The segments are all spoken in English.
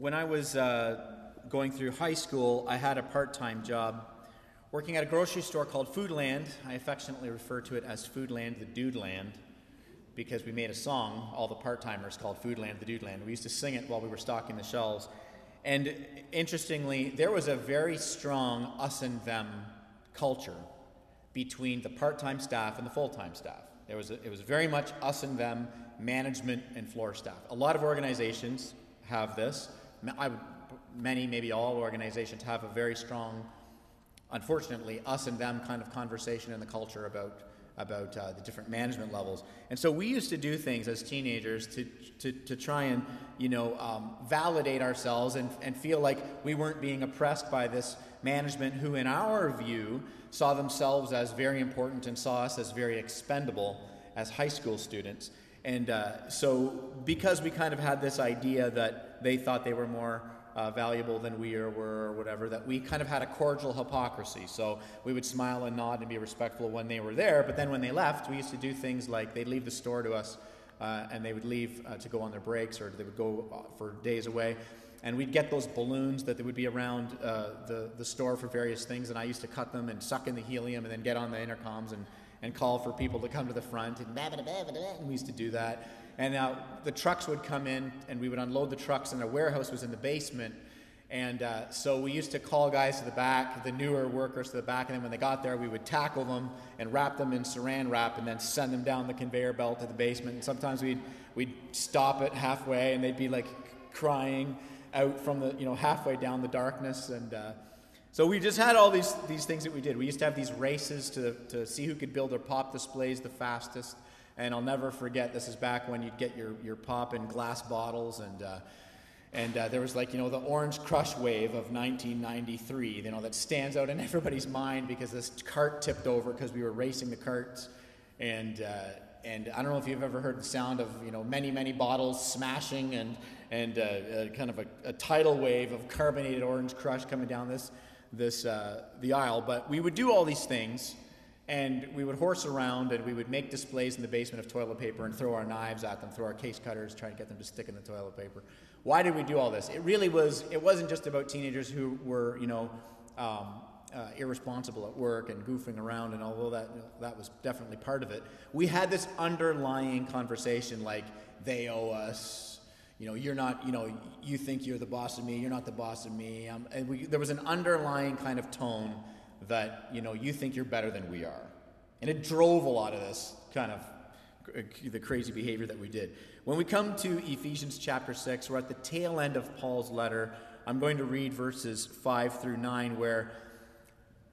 when I was uh, going through high school, I had a part time job working at a grocery store called Foodland. I affectionately refer to it as Foodland, the Dude Land, because we made a song, all the part timers, called Foodland, the Dude Land. We used to sing it while we were stocking the shelves. And interestingly, there was a very strong us and them culture between the part time staff and the full time staff. There was a, it was very much us and them, management and floor staff. A lot of organizations have this. I, many, maybe all organizations have a very strong, unfortunately, us and them kind of conversation in the culture about about uh, the different management levels. And so we used to do things as teenagers to, to, to try and, you know, um, validate ourselves and, and feel like we weren't being oppressed by this management who, in our view, saw themselves as very important and saw us as very expendable as high school students. And uh, so because we kind of had this idea that they thought they were more uh, valuable than we were or whatever, that we kind of had a cordial hypocrisy. So we would smile and nod and be respectful when they were there, but then when they left, we used to do things like they'd leave the store to us uh, and they would leave uh, to go on their breaks or they would go uh, for days away. And we'd get those balloons that would be around uh, the, the store for various things, and I used to cut them and suck in the helium and then get on the intercoms and, and call for people to come to the front. And, and we used to do that. And uh, the trucks would come in, and we would unload the trucks, and our warehouse was in the basement. And uh, so we used to call guys to the back, the newer workers to the back, and then when they got there, we would tackle them and wrap them in saran wrap and then send them down the conveyor belt to the basement. And sometimes we'd, we'd stop it halfway, and they'd be like crying out from the, you know, halfway down the darkness. And uh, so we just had all these, these things that we did. We used to have these races to, to see who could build their pop displays the fastest. And I'll never forget, this is back when you'd get your, your pop in glass bottles. And, uh, and uh, there was like, you know, the orange crush wave of 1993, you know, that stands out in everybody's mind because this cart tipped over because we were racing the carts. And, uh, and I don't know if you've ever heard the sound of, you know, many, many bottles smashing and, and uh, uh, kind of a, a, tidal wave of carbonated orange crush coming down this, this, uh, the aisle. But we would do all these things and we would horse around and we would make displays in the basement of toilet paper and throw our knives at them, throw our case cutters, try to get them to stick in the toilet paper. Why did we do all this? It really was, it wasn't just about teenagers who were, you know, um, uh, irresponsible at work and goofing around, and although that, that was definitely part of it, we had this underlying conversation like, they owe us, you know, you're not, you know, you think you're the boss of me, you're not the boss of me. Um, and we, there was an underlying kind of tone that you know you think you're better than we are. And it drove a lot of this kind of uh, the crazy behavior that we did. When we come to ephesians chapter 6 we're at the tail end of paul's letter. I'm going to read verses 5 through 9 where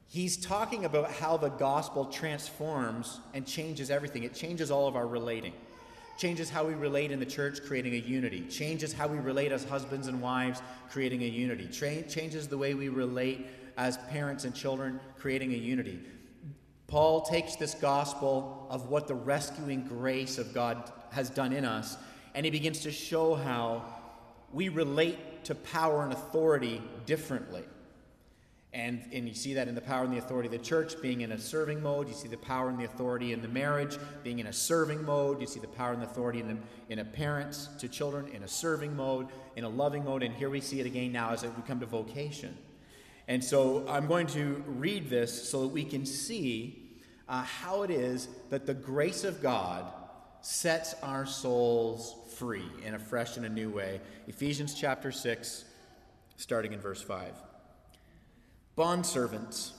he's talking about how the gospel transforms and changes everything. It changes all of our relating. Changes how we relate in the church creating a unity. Changes how we relate as husbands and wives creating a unity. Tra- changes the way we relate as parents and children, creating a unity. Paul takes this gospel of what the rescuing grace of God has done in us, and he begins to show how we relate to power and authority differently. And, and you see that in the power and the authority of the church being in a serving mode. You see the power and the authority in the marriage being in a serving mode. You see the power and the authority in a, in a parents to children in a serving mode, in a loving mode. And here we see it again now as we come to vocation. And so I'm going to read this so that we can see uh, how it is that the grace of God sets our souls free in a fresh and a new way. Ephesians chapter 6, starting in verse 5. Bondservants,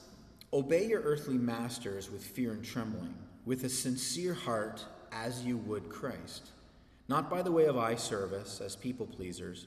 obey your earthly masters with fear and trembling, with a sincere heart as you would Christ, not by the way of eye service as people pleasers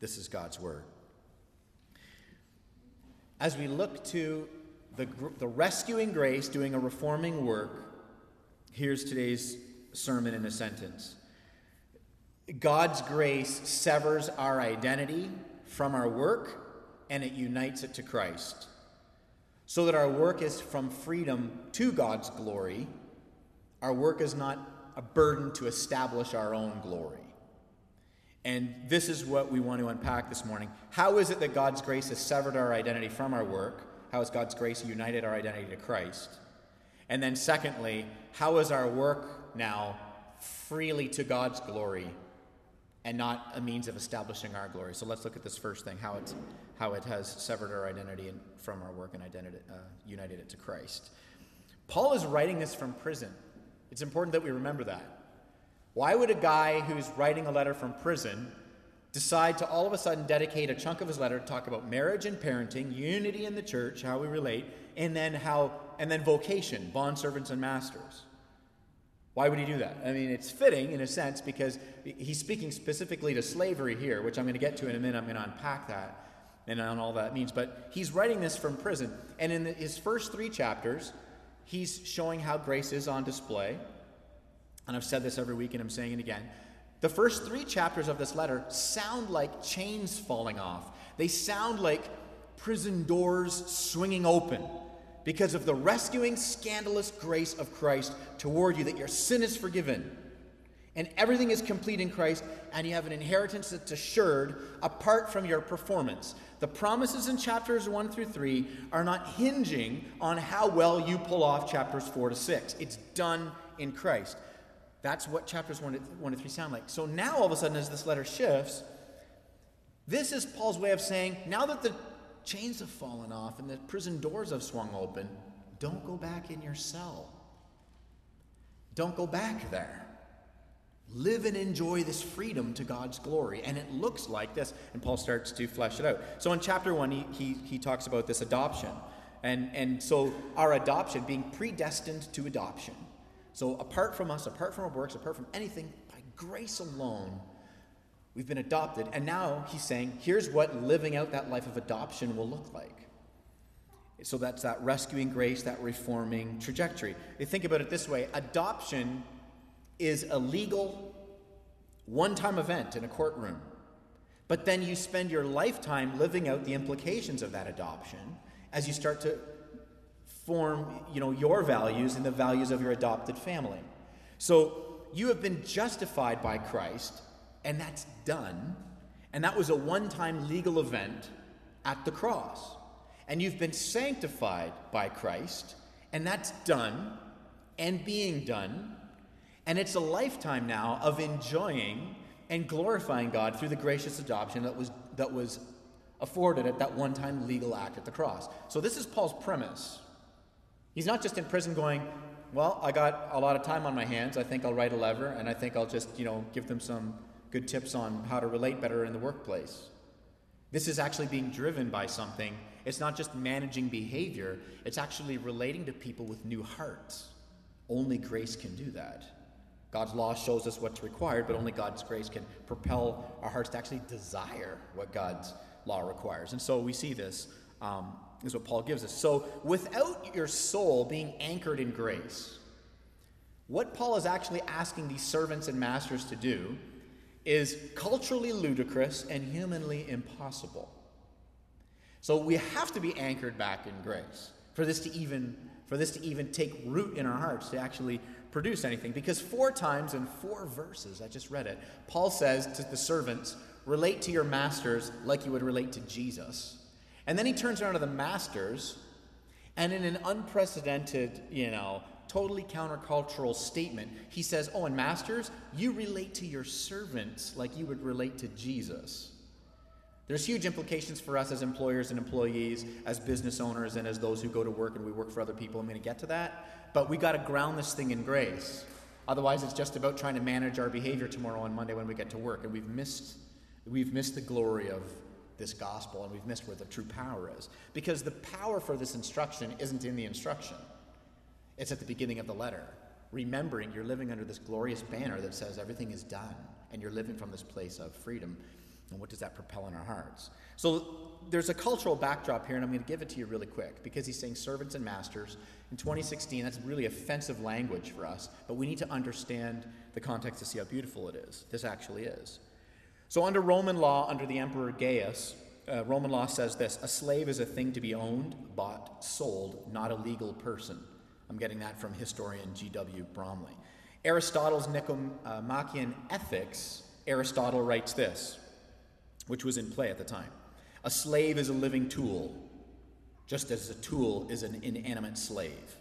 This is God's word. As we look to the, the rescuing grace doing a reforming work, here's today's sermon in a sentence God's grace severs our identity from our work and it unites it to Christ. So that our work is from freedom to God's glory. Our work is not a burden to establish our own glory. And this is what we want to unpack this morning. How is it that God's grace has severed our identity from our work? How has God's grace united our identity to Christ? And then, secondly, how is our work now freely to God's glory and not a means of establishing our glory? So let's look at this first thing how, it's, how it has severed our identity from our work and identity, uh, united it to Christ. Paul is writing this from prison. It's important that we remember that. Why would a guy who's writing a letter from prison decide to all of a sudden dedicate a chunk of his letter to talk about marriage and parenting, unity in the church, how we relate, and then how and then vocation, bond servants and masters? Why would he do that? I mean, it's fitting in a sense because he's speaking specifically to slavery here, which I'm going to get to in a minute. I'm going to unpack that and on all that means. But he's writing this from prison. And in the, his first three chapters, he's showing how grace is on display and I've said this every week and I'm saying it again. The first three chapters of this letter sound like chains falling off. They sound like prison doors swinging open because of the rescuing, scandalous grace of Christ toward you, that your sin is forgiven and everything is complete in Christ, and you have an inheritance that's assured apart from your performance. The promises in chapters 1 through 3 are not hinging on how well you pull off chapters 4 to 6. It's done in Christ. That's what chapters 1 to, 1 to 3 sound like. So now, all of a sudden, as this letter shifts, this is Paul's way of saying now that the chains have fallen off and the prison doors have swung open, don't go back in your cell. Don't go back there. Live and enjoy this freedom to God's glory. And it looks like this. And Paul starts to flesh it out. So in chapter 1, he, he, he talks about this adoption. And, and so our adoption, being predestined to adoption, so, apart from us, apart from our works, apart from anything, by grace alone, we've been adopted. And now he's saying, here's what living out that life of adoption will look like. So, that's that rescuing grace, that reforming trajectory. You think about it this way adoption is a legal, one time event in a courtroom. But then you spend your lifetime living out the implications of that adoption as you start to form you know, your values and the values of your adopted family. So you have been justified by Christ, and that's done. And that was a one time legal event at the cross. And you've been sanctified by Christ, and that's done and being done. And it's a lifetime now of enjoying and glorifying God through the gracious adoption that was, that was afforded at that one time legal act at the cross. So, this is Paul's premise. He's not just in prison going, well, I got a lot of time on my hands. I think I'll write a letter and I think I'll just, you know, give them some good tips on how to relate better in the workplace. This is actually being driven by something. It's not just managing behavior, it's actually relating to people with new hearts. Only grace can do that. God's law shows us what's required, but only God's grace can propel our hearts to actually desire what God's law requires. And so we see this um, is what Paul gives us. So, without your soul being anchored in grace, what Paul is actually asking these servants and masters to do is culturally ludicrous and humanly impossible. So we have to be anchored back in grace for this to even for this to even take root in our hearts to actually produce anything because four times in four verses I just read it Paul says to the servants relate to your masters like you would relate to Jesus. And then he turns around to the masters, and in an unprecedented, you know, totally countercultural statement, he says, Oh, and masters, you relate to your servants like you would relate to Jesus. There's huge implications for us as employers and employees, as business owners, and as those who go to work and we work for other people. I'm going to get to that. But we got to ground this thing in grace. Otherwise, it's just about trying to manage our behavior tomorrow on Monday when we get to work, and we've missed, we've missed the glory of this gospel and we've missed where the true power is. Because the power for this instruction isn't in the instruction, it's at the beginning of the letter. Remembering you're living under this glorious banner that says everything is done and you're living from this place of freedom. And what does that propel in our hearts? So there's a cultural backdrop here, and I'm going to give it to you really quick because he's saying servants and masters. In 2016, that's really offensive language for us, but we need to understand the context to see how beautiful it is. This actually is. So, under Roman law, under the Emperor Gaius, uh, Roman law says this a slave is a thing to be owned, bought, sold, not a legal person. I'm getting that from historian G.W. Bromiley. Aristotle's Nicomachean Ethics, Aristotle writes this, which was in play at the time A slave is a living tool, just as a tool is an inanimate slave.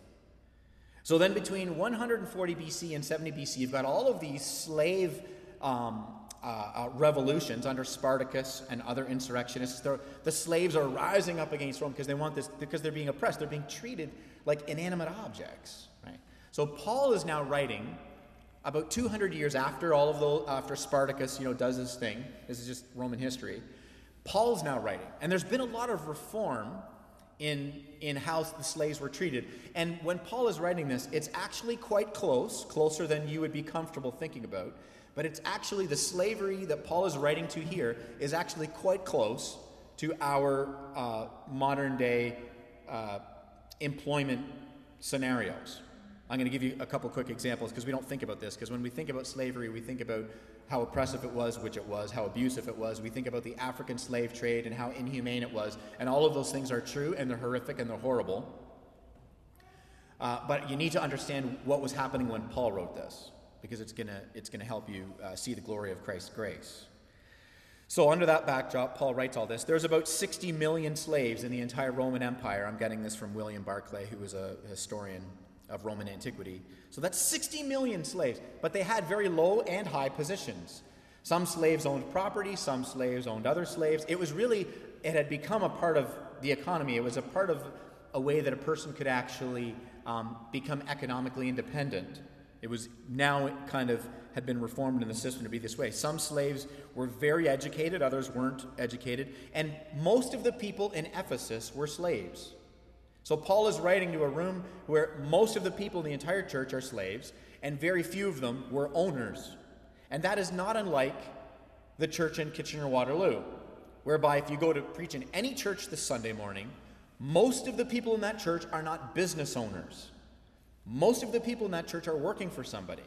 So then, between 140 BC and 70 BC, you've got all of these slave um, uh, uh, revolutions under Spartacus and other insurrectionists. They're, the slaves are rising up against Rome because they want this, because they're being oppressed. They're being treated like inanimate objects. Right? So Paul is now writing about 200 years after all of the after Spartacus, you know, does his thing. This is just Roman history. Paul's now writing, and there's been a lot of reform in in how the slaves were treated. And when Paul is writing this, it's actually quite close, closer than you would be comfortable thinking about. But it's actually the slavery that Paul is writing to here is actually quite close to our uh, modern day uh, employment scenarios. I'm going to give you a couple quick examples because we don't think about this. Because when we think about slavery, we think about how oppressive it was, which it was, how abusive it was. We think about the African slave trade and how inhumane it was. And all of those things are true and they're horrific and they're horrible. Uh, but you need to understand what was happening when Paul wrote this because it's going to it's to help you uh, see the glory of Christ's grace. So, under that backdrop, Paul writes all this. There's about 60 million slaves in the entire Roman Empire. I'm getting this from William Barclay, who was a historian of Roman antiquity. So, that's 60 million slaves, but they had very low and high positions. Some slaves owned property, some slaves owned other slaves. It was really, it had become a part of the economy. It was a part of a way that a person could actually um, become economically independent. It was now kind of had been reformed in the system to be this way. Some slaves were very educated, others weren't educated, and most of the people in Ephesus were slaves. So Paul is writing to a room where most of the people in the entire church are slaves, and very few of them were owners. And that is not unlike the church in Kitchener Waterloo, whereby if you go to preach in any church this Sunday morning, most of the people in that church are not business owners. Most of the people in that church are working for somebody.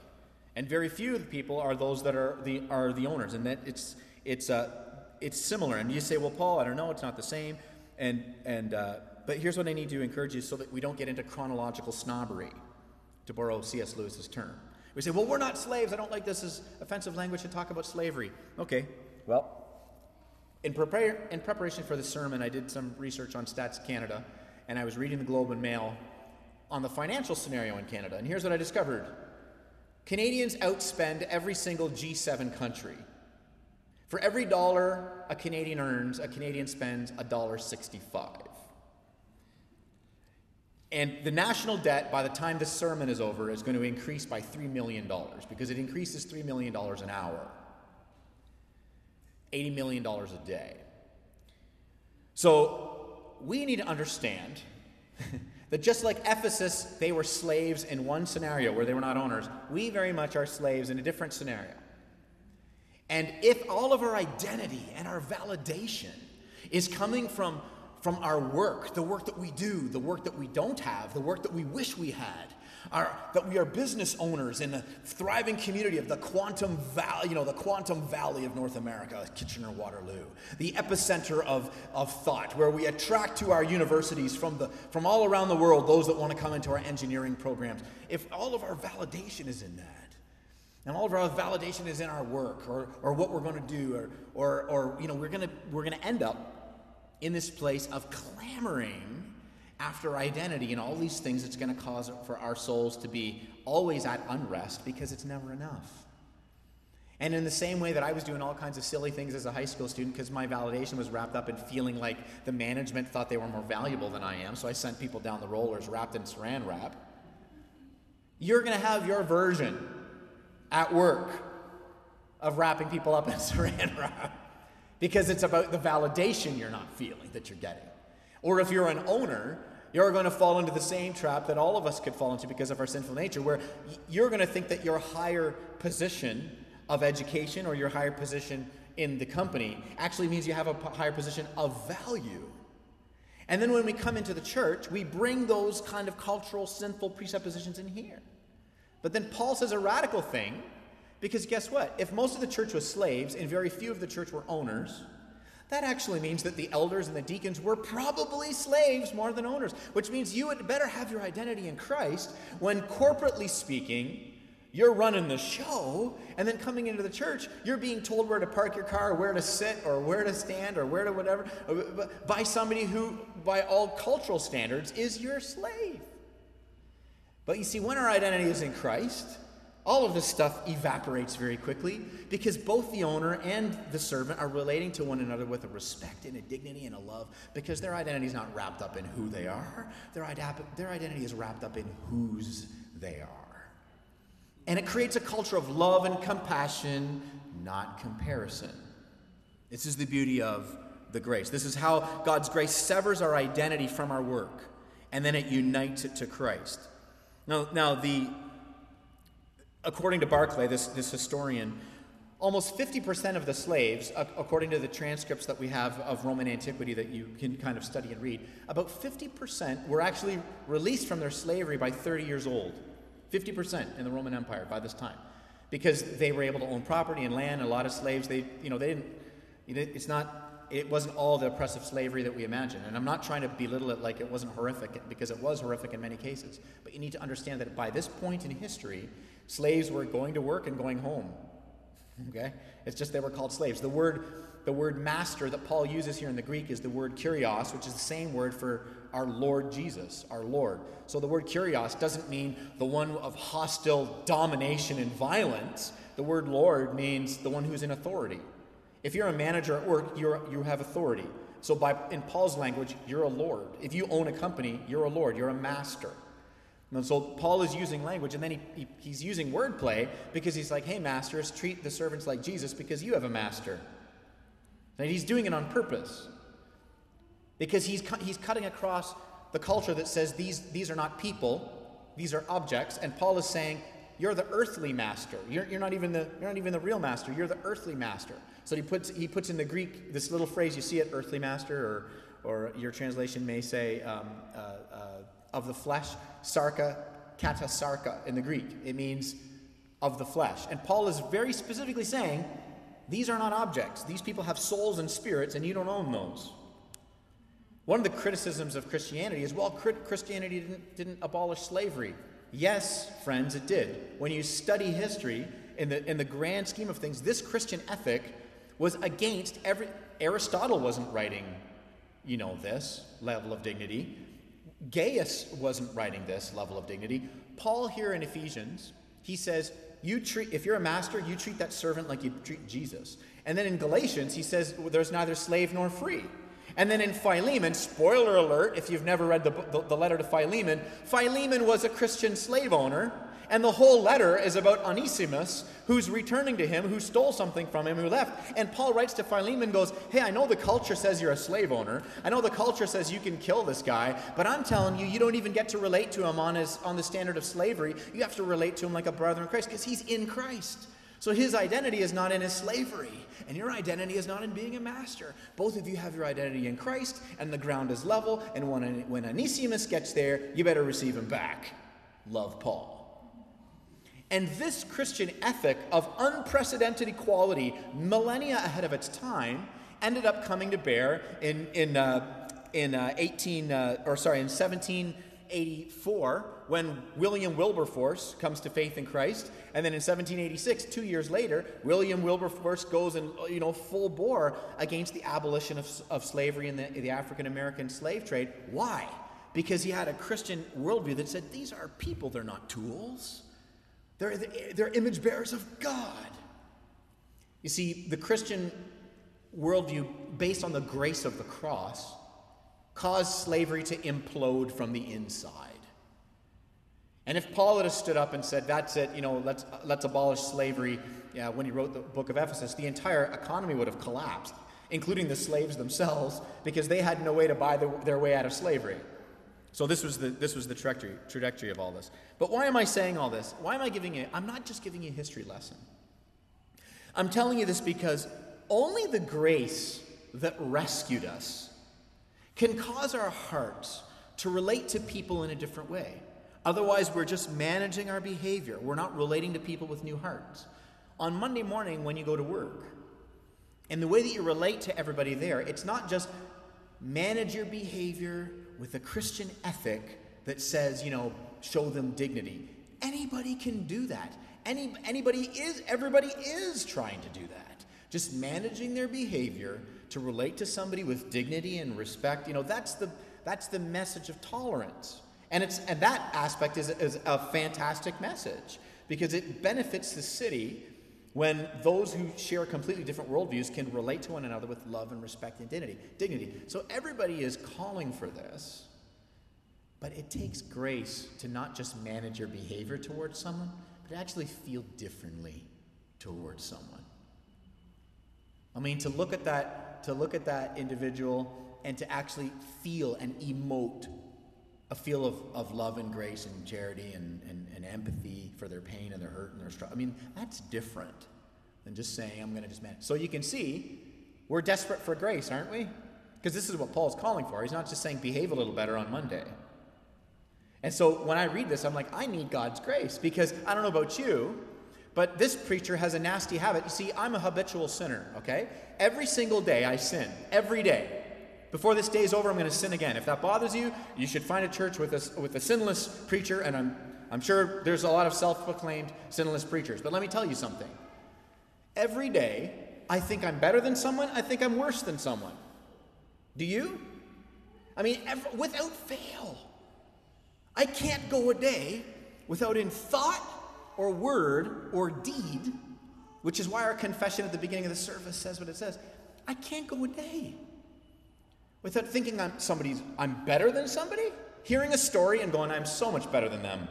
And very few of the people are those that are the, are the owners. And that it's, it's, uh, it's similar. And you say, well, Paul, I don't know, it's not the same. And, and, uh, but here's what I need to encourage you so that we don't get into chronological snobbery, to borrow C.S. Lewis's term. We say, well, we're not slaves. I don't like this as offensive language to talk about slavery. Okay, well, in, prepare, in preparation for the sermon, I did some research on Stats Canada, and I was reading the Globe and Mail on the financial scenario in Canada. And here's what I discovered Canadians outspend every single G7 country. For every dollar a Canadian earns, a Canadian spends a dollar 65. And the national debt, by the time this sermon is over, is going to increase by $3 million because it increases $3 million an hour, $80 million a day. So we need to understand that just like Ephesus, they were slaves in one scenario where they were not owners, we very much are slaves in a different scenario. And if all of our identity and our validation is coming from, from our work, the work that we do, the work that we don't have, the work that we wish we had, our, that we are business owners in a thriving community of the quantum valley, you know, the quantum valley of North America, Kitchener Waterloo, the epicenter of, of thought, where we attract to our universities from, the, from all around the world those that want to come into our engineering programs. If all of our validation is in that, and all of our validation is in our work or, or what we're going to do, or, or, or you know, we're going to, we're going to end up in this place of clamoring after identity and all these things, it's going to cause for our souls to be always at unrest because it's never enough. And in the same way that I was doing all kinds of silly things as a high school student because my validation was wrapped up in feeling like the management thought they were more valuable than I am, so I sent people down the rollers wrapped in saran wrap. You're going to have your version at work of wrapping people up in saran wrap because it's about the validation you're not feeling that you're getting. Or if you're an owner, you're going to fall into the same trap that all of us could fall into because of our sinful nature, where you're going to think that your higher position of education or your higher position in the company actually means you have a higher position of value. And then when we come into the church, we bring those kind of cultural sinful presuppositions in here. But then Paul says a radical thing Because guess what? If most of the church was slaves and very few of the church were owners, that actually means that the elders and the deacons were probably slaves more than owners, which means you had better have your identity in Christ when, corporately speaking, you're running the show, and then coming into the church, you're being told where to park your car, where to sit, or where to stand, or where to whatever, uh, by somebody who, by all cultural standards, is your slave. But you see, when our identity is in Christ, all of this stuff evaporates very quickly because both the owner and the servant are relating to one another with a respect and a dignity and a love because their identity is not wrapped up in who they are, their, their identity is wrapped up in whose they are. And it creates a culture of love and compassion, not comparison. This is the beauty of the grace. This is how God's grace severs our identity from our work and then it unites it to Christ. Now, now the according to Barclay, this, this historian, almost 50% of the slaves, according to the transcripts that we have of Roman antiquity that you can kind of study and read, about 50% were actually released from their slavery by 30 years old. 50% in the Roman Empire by this time. Because they were able to own property and land, and a lot of slaves, they, you know, they didn't, it's not, it wasn't all the oppressive slavery that we imagine. And I'm not trying to belittle it like it wasn't horrific, because it was horrific in many cases. But you need to understand that by this point in history, Slaves were going to work and going home. Okay? It's just they were called slaves. The word, the word master that Paul uses here in the Greek is the word kurios, which is the same word for our Lord Jesus, our Lord. So the word kurios doesn't mean the one of hostile domination and violence. The word Lord means the one who's in authority. If you're a manager at work, you're, you have authority. So by, in Paul's language, you're a Lord. If you own a company, you're a Lord, you're a master. And so Paul is using language, and then he, he, he's using wordplay because he's like, hey, masters, treat the servants like Jesus because you have a master. And he's doing it on purpose because he's, he's cutting across the culture that says these, these are not people, these are objects. And Paul is saying, you're the earthly master. You're, you're, not even the, you're not even the real master. You're the earthly master. So he puts, he puts in the Greek this little phrase, you see it, earthly master, or, or your translation may say, um, uh, uh, of the flesh, sarka, katasarka in the Greek. It means of the flesh. And Paul is very specifically saying, these are not objects. These people have souls and spirits, and you don't own those. One of the criticisms of Christianity is well, Christianity didn't, didn't abolish slavery. Yes, friends, it did. When you study history, in the, in the grand scheme of things, this Christian ethic was against every. Aristotle wasn't writing, you know, this level of dignity. Gaius wasn't writing this level of dignity. Paul here in Ephesians, he says, you treat if you're a master, you treat that servant like you treat Jesus. And then in Galatians, he says there's neither slave nor free. And then in Philemon, spoiler alert, if you've never read the, the, the letter to Philemon, Philemon was a Christian slave owner and the whole letter is about Onesimus, who's returning to him, who stole something from him, who left. And Paul writes to Philemon, goes, Hey, I know the culture says you're a slave owner. I know the culture says you can kill this guy, but I'm telling you, you don't even get to relate to him on, his, on the standard of slavery. You have to relate to him like a brother in Christ, because he's in Christ. So his identity is not in his slavery, and your identity is not in being a master. Both of you have your identity in Christ, and the ground is level, and when, when Onesimus gets there, you better receive him back. Love Paul. And this Christian ethic of unprecedented equality, millennia ahead of its time, ended up coming to bear in, in, uh, in uh, 18, uh, or sorry, in 1784 when William Wilberforce comes to faith in Christ. And then in 1786, two years later, William Wilberforce goes in, you know, full bore against the abolition of, of slavery and the, the African American slave trade. Why? Because he had a Christian worldview that said these are people, they're not tools. They're, they're image bearers of God. You see, the Christian worldview, based on the grace of the cross, caused slavery to implode from the inside. And if Paul had stood up and said, That's it, you know, let's, let's abolish slavery, yeah, when he wrote the book of Ephesus, the entire economy would have collapsed, including the slaves themselves, because they had no way to buy the, their way out of slavery. So this was the this was the trajectory trajectory of all this. But why am I saying all this? Why am I giving you? I'm not just giving you a history lesson. I'm telling you this because only the grace that rescued us can cause our hearts to relate to people in a different way. Otherwise, we're just managing our behavior. We're not relating to people with new hearts. on Monday morning when you go to work. And the way that you relate to everybody there, it's not just manage your behavior with a Christian ethic that says, you know, show them dignity. Anybody can do that. Any, anybody is, everybody is trying to do that. Just managing their behavior to relate to somebody with dignity and respect, you know, that's the, that's the message of tolerance. And, it's, and that aspect is, is a fantastic message because it benefits the city when those who share completely different worldviews can relate to one another with love and respect and dignity. dignity. So everybody is calling for this, but it takes grace to not just manage your behavior towards someone, but actually feel differently towards someone. I mean, to look at that, to look at that individual and to actually feel and emote a feel of, of love and grace and charity and, and, and empathy for their pain and their hurt and their struggle. I mean, that's different than just saying, I'm going to just manage. So you can see, we're desperate for grace, aren't we? Because this is what Paul's calling for. He's not just saying, behave a little better on Monday. And so when I read this, I'm like, I need God's grace because I don't know about you, but this preacher has a nasty habit. You see, I'm a habitual sinner, okay? Every single day I sin. Every day. Before this day is over, I'm going to sin again. If that bothers you, you should find a church with a, with a sinless preacher, and I'm, I'm sure there's a lot of self proclaimed sinless preachers. But let me tell you something. Every day, I think I'm better than someone, I think I'm worse than someone. Do you? I mean, ever, without fail. I can't go a day without, in thought or word or deed, which is why our confession at the beginning of the service says what it says. I can't go a day without thinking I'm somebody's I'm better than somebody, hearing a story and going, I'm so much better than them.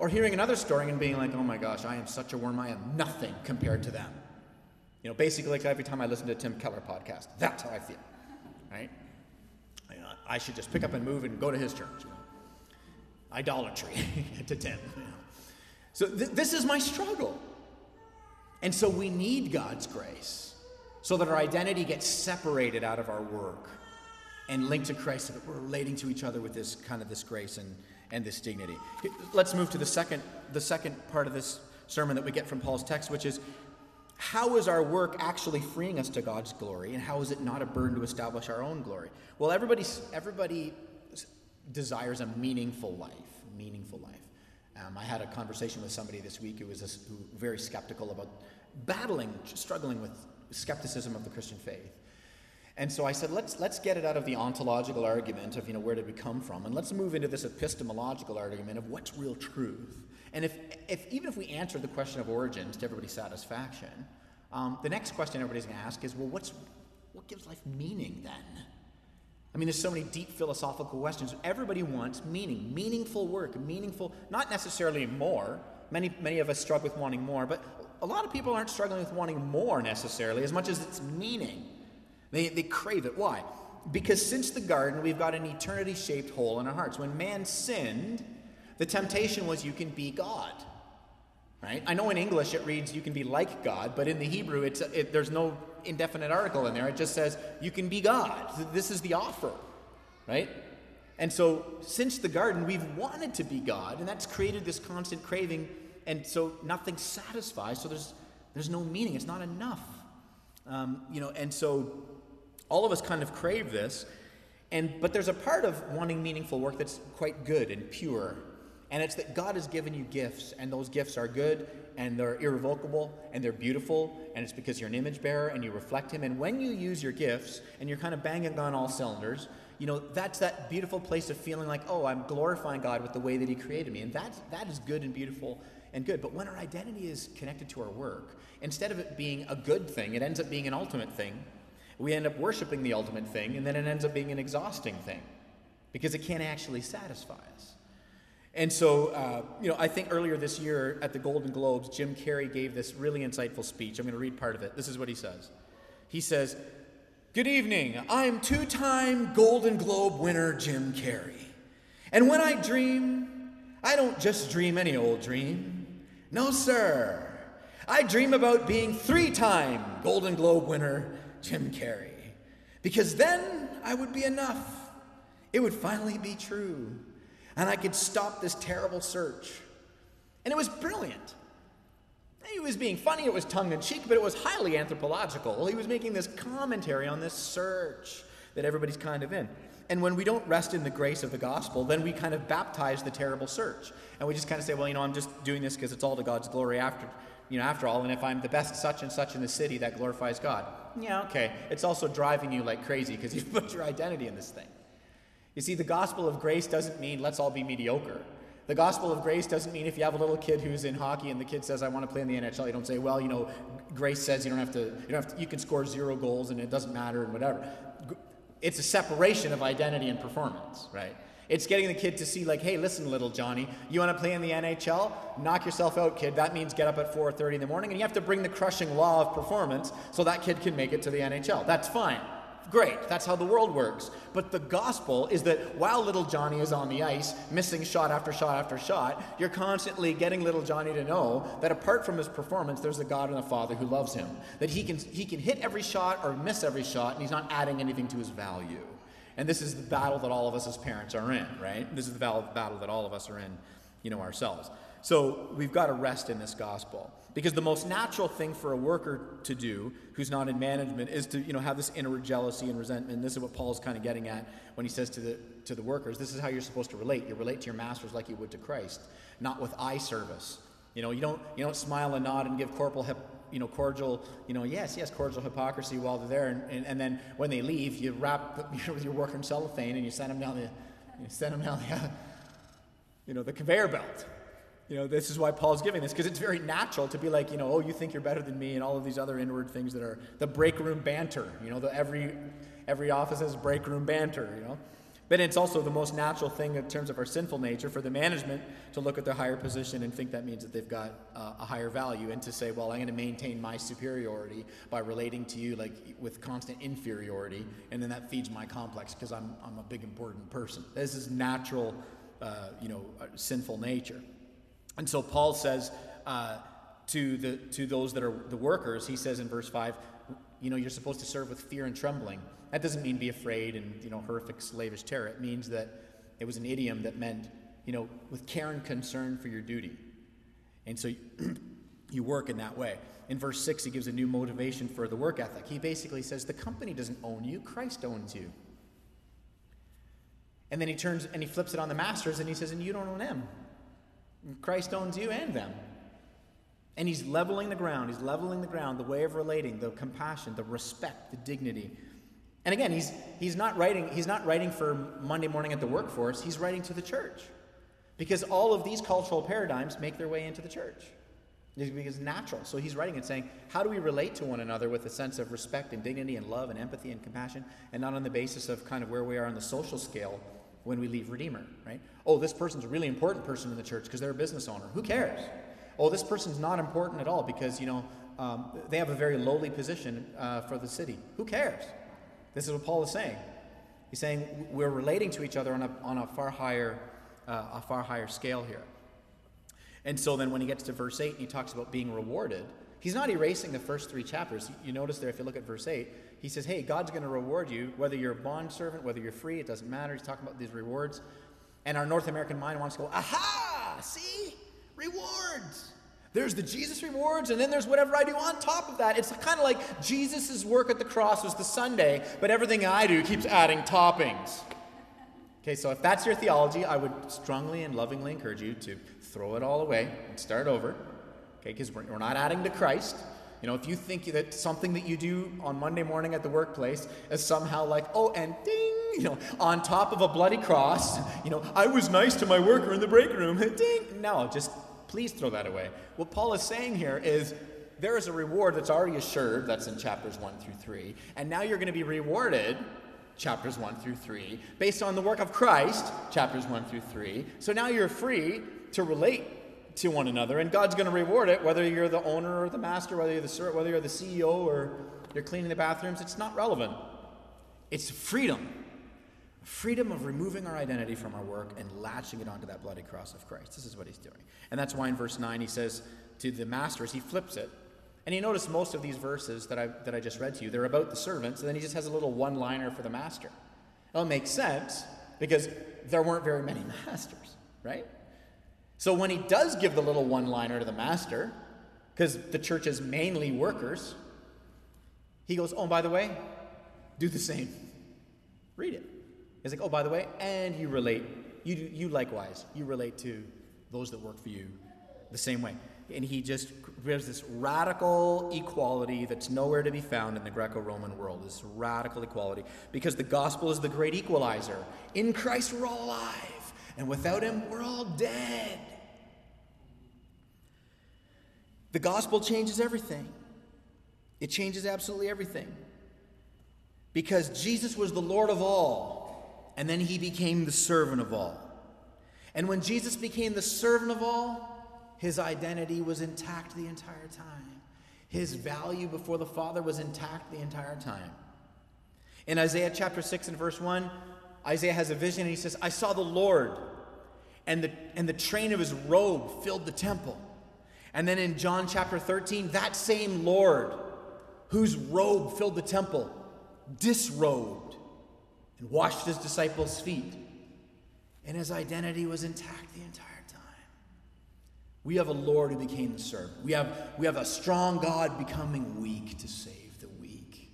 Or hearing another story and being like, oh my gosh, I am such a worm, I am nothing compared to them. You know, basically like every time I listen to Tim Keller podcast, that's how I feel. Right? I uh, should just pick up and move and go to his church. You know? Idolatry to Tim. You know? So th- this is my struggle. And so we need God's grace so that our identity gets separated out of our work and linked to Christ so that we're relating to each other with this kind of this grace and, and this dignity. Let's move to the second, the second part of this sermon that we get from Paul's text, which is how is our work actually freeing us to God's glory, and how is it not a burden to establish our own glory? Well, everybody, everybody desires a meaningful life, meaningful life. Um, I had a conversation with somebody this week who was a, who, very skeptical about battling, struggling with skepticism of the Christian faith. And so I said, let's, let's get it out of the ontological argument of, you know, where did we come from? And let's move into this epistemological argument of what's real truth. And if, if even if we answer the question of origins to everybody's satisfaction, um, the next question everybody's going to ask is, well, what's, what gives life meaning then? I mean, there's so many deep philosophical questions. Everybody wants meaning, meaningful work, meaningful, not necessarily more. Many, many of us struggle with wanting more, but a lot of people aren't struggling with wanting more necessarily as much as it's meaning. They, they crave it. Why? Because since the garden, we've got an eternity shaped hole in our hearts. When man sinned, the temptation was you can be God. Right? I know in English it reads you can be like God, but in the Hebrew it's, it, there's no indefinite article in there. It just says you can be God. This is the offer. Right? And so since the garden, we've wanted to be God, and that's created this constant craving, and so nothing satisfies, so there's, there's no meaning. It's not enough. Um, you know, and so all of us kind of crave this, and but there's a part of wanting meaningful work that's quite good and pure. And it's that God has given you gifts, and those gifts are good, and they're irrevocable, and they're beautiful, and it's because you're an image bearer and you reflect Him. And when you use your gifts and you're kind of banging on all cylinders, you know, that's that beautiful place of feeling like, oh, I'm glorifying God with the way that He created me. And that, that is good and beautiful and good. But when our identity is connected to our work, instead of it being a good thing, it ends up being an ultimate thing we end up worshiping the ultimate thing, and then it ends up being an exhausting thing because it can't actually satisfy us. And so, uh, you know, I think earlier this year at the Golden Globes, Jim Carrey gave this really insightful speech. I'm going to read part of it. This is what he says. He says, Good evening. I'm two time Golden Globe winner Jim Carrey. And when I dream, I don't just dream any old dream. No, sir. I dream about being three time Golden Globe winner Jim Carrey. Because then I would be enough. It would finally be true. And I could stop this terrible search. And it was brilliant. He was being funny, it was tongue in cheek, but it was highly anthropological. He was making this commentary on this search that everybody's kind of in. And when we don't rest in the grace of the gospel, then we kind of baptize the terrible search. And we just kind of say, well, you know, I'm just doing this because it's all to God's glory after, you know, after all. And if I'm the best such and such in the city, that glorifies God. Yeah, okay. It's also driving you like crazy because you've put your identity in this thing. You see, the gospel of grace doesn't mean let's all be mediocre. The gospel of grace doesn't mean if you have a little kid who's in hockey and the kid says, I want to play in the NHL, you don't say, well, you know, grace says you don't have to, you don't have to, you can score zero goals and it doesn't matter and whatever. It's a separation of identity and performance, right? It's getting the kid to see, like, hey, listen, little Johnny, you want to play in the NHL? Knock yourself out, kid. That means get up at 4:30 in the morning, and you have to bring the crushing law of performance so that kid can make it to the NHL. That's fine. Great, that's how the world works. But the gospel is that while little Johnny is on the ice, missing shot after shot after shot, you're constantly getting little Johnny to know that apart from his performance, there's a God and a Father who loves him. That he can, he can hit every shot or miss every shot, and he's not adding anything to his value. And this is the battle that all of us as parents are in, right? This is the battle that all of us are in, you know, ourselves. So we've got to rest in this gospel. Because the most natural thing for a worker to do who's not in management is to, you know, have this inner jealousy and resentment. And this is what Paul's kind of getting at when he says to the to the workers, this is how you're supposed to relate. You relate to your masters like you would to Christ, not with eye service. You know, you don't you don't smile and nod and give corporal you know, cordial, you know, yes, yes, cordial hypocrisy while they're there, and, and, and then when they leave, you wrap you know, your work in cellophane and you send them down the, you send them down the, uh, you know, the conveyor belt. You know, this is why Paul's giving this because it's very natural to be like, you know, oh, you think you're better than me, and all of these other inward things that are the break room banter. You know, the every every office has break room banter. You know. But it's also the most natural thing in terms of our sinful nature for the management to look at their higher position and think that means that they've got uh, a higher value and to say, well, I'm going to maintain my superiority by relating to you like with constant inferiority, and then that feeds my complex because I'm, I'm a big important person. This is natural, uh, you know, uh, sinful nature. And so Paul says uh, to, the, to those that are the workers, he says in verse 5, you know, you're supposed to serve with fear and trembling. That doesn't mean be afraid and, you know, horrific slavish terror. It means that it was an idiom that meant, you know, with care and concern for your duty. And so you work in that way. In verse 6, he gives a new motivation for the work ethic. He basically says, the company doesn't own you, Christ owns you. And then he turns and he flips it on the masters and he says, and you don't own them. Christ owns you and them. And he's leveling the ground. He's leveling the ground, the way of relating, the compassion, the respect, the dignity. And again, he's, he's, not writing, he's not writing for Monday morning at the workforce, he's writing to the church. Because all of these cultural paradigms make their way into the church. Because it's natural. So he's writing and saying, how do we relate to one another with a sense of respect and dignity and love and empathy and compassion, and not on the basis of kind of where we are on the social scale when we leave Redeemer, right? Oh, this person's a really important person in the church because they're a business owner. Who cares? Oh, this person's not important at all because, you know, um, they have a very lowly position uh, for the city. Who cares? This is what Paul is saying. He's saying we're relating to each other on a, on a far higher uh, a far higher scale here. And so then when he gets to verse 8 and he talks about being rewarded, he's not erasing the first three chapters. You notice there, if you look at verse 8, he says, Hey, God's going to reward you, whether you're a bond servant, whether you're free, it doesn't matter. He's talking about these rewards. And our North American mind wants to go, Aha! See? Rewards! There's the Jesus rewards, and then there's whatever I do on top of that. It's kind of like Jesus' work at the cross was the sundae, but everything I do keeps adding toppings. Okay, so if that's your theology, I would strongly and lovingly encourage you to throw it all away and start over. Okay, because we're, we're not adding to Christ. You know, if you think that something that you do on Monday morning at the workplace is somehow like, oh, and ding, you know, on top of a bloody cross, you know, I was nice to my worker in the break room, ding. No, just please throw that away. What Paul is saying here is there is a reward that's already assured, that's in chapters 1 through 3, and now you're going to be rewarded, chapters 1 through 3, based on the work of Christ, chapters 1 through 3. So now you're free to relate to one another, and God's going to reward it, whether you're the owner or the master, whether you're the whether you're the CEO or you're cleaning the bathrooms. It's not relevant. It's freedom, freedom of removing our identity from our work and latching it onto that bloody cross of Christ. This is what he's doing, and that's why in verse nine he says to the masters, he flips it. And you notice most of these verses that I, that I just read to you, they're about the servants, and then he just has a little one liner for the master. Well, it makes sense because there weren't very many masters, right? So when he does give the little one liner to the master, because the church is mainly workers. He goes, Oh, by the way, do the same. Read it. He's like, Oh, by the way, and you relate, you, you likewise, you relate to those that work for you the same way. And he just gives this radical equality that's nowhere to be found in the Greco Roman world, this radical equality, because the gospel is the great equalizer. In Christ, we're all alive, and without him, we're all dead. The gospel changes everything. It changes absolutely everything. Because Jesus was the Lord of all, and then he became the servant of all. And when Jesus became the servant of all, his identity was intact the entire time. His value before the Father was intact the entire time. In Isaiah chapter 6 and verse 1, Isaiah has a vision and he says, I saw the Lord, and the, and the train of his robe filled the temple. And then in John chapter 13, that same Lord whose robe filled the temple disrobed and washed his disciples' feet. And his identity was intact the entire time. We have a Lord who became the servant. We have, we have a strong God becoming weak to save the weak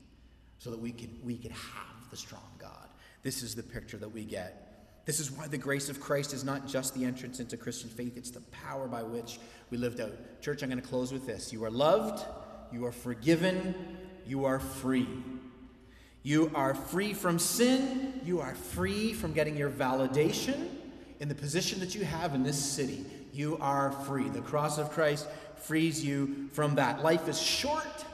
so that we could, we could have the strong God. This is the picture that we get this is why the grace of Christ is not just the entrance into Christian faith, it's the power by which we lived out. Church, I'm going to close with this. You are loved, you are forgiven, you are free. You are free from sin, you are free from getting your validation in the position that you have in this city. You are free. The cross of Christ frees you from that. Life is short,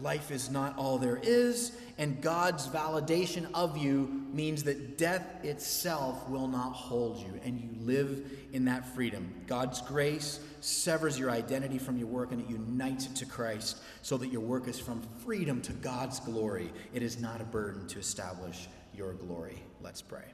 life is not all there is, and God's validation of you means that death itself will not hold you, and you live in that freedom. God's grace severs your identity from your work and it unites it to Christ so that your work is from freedom to God's glory. It is not a burden to establish your glory. Let's pray.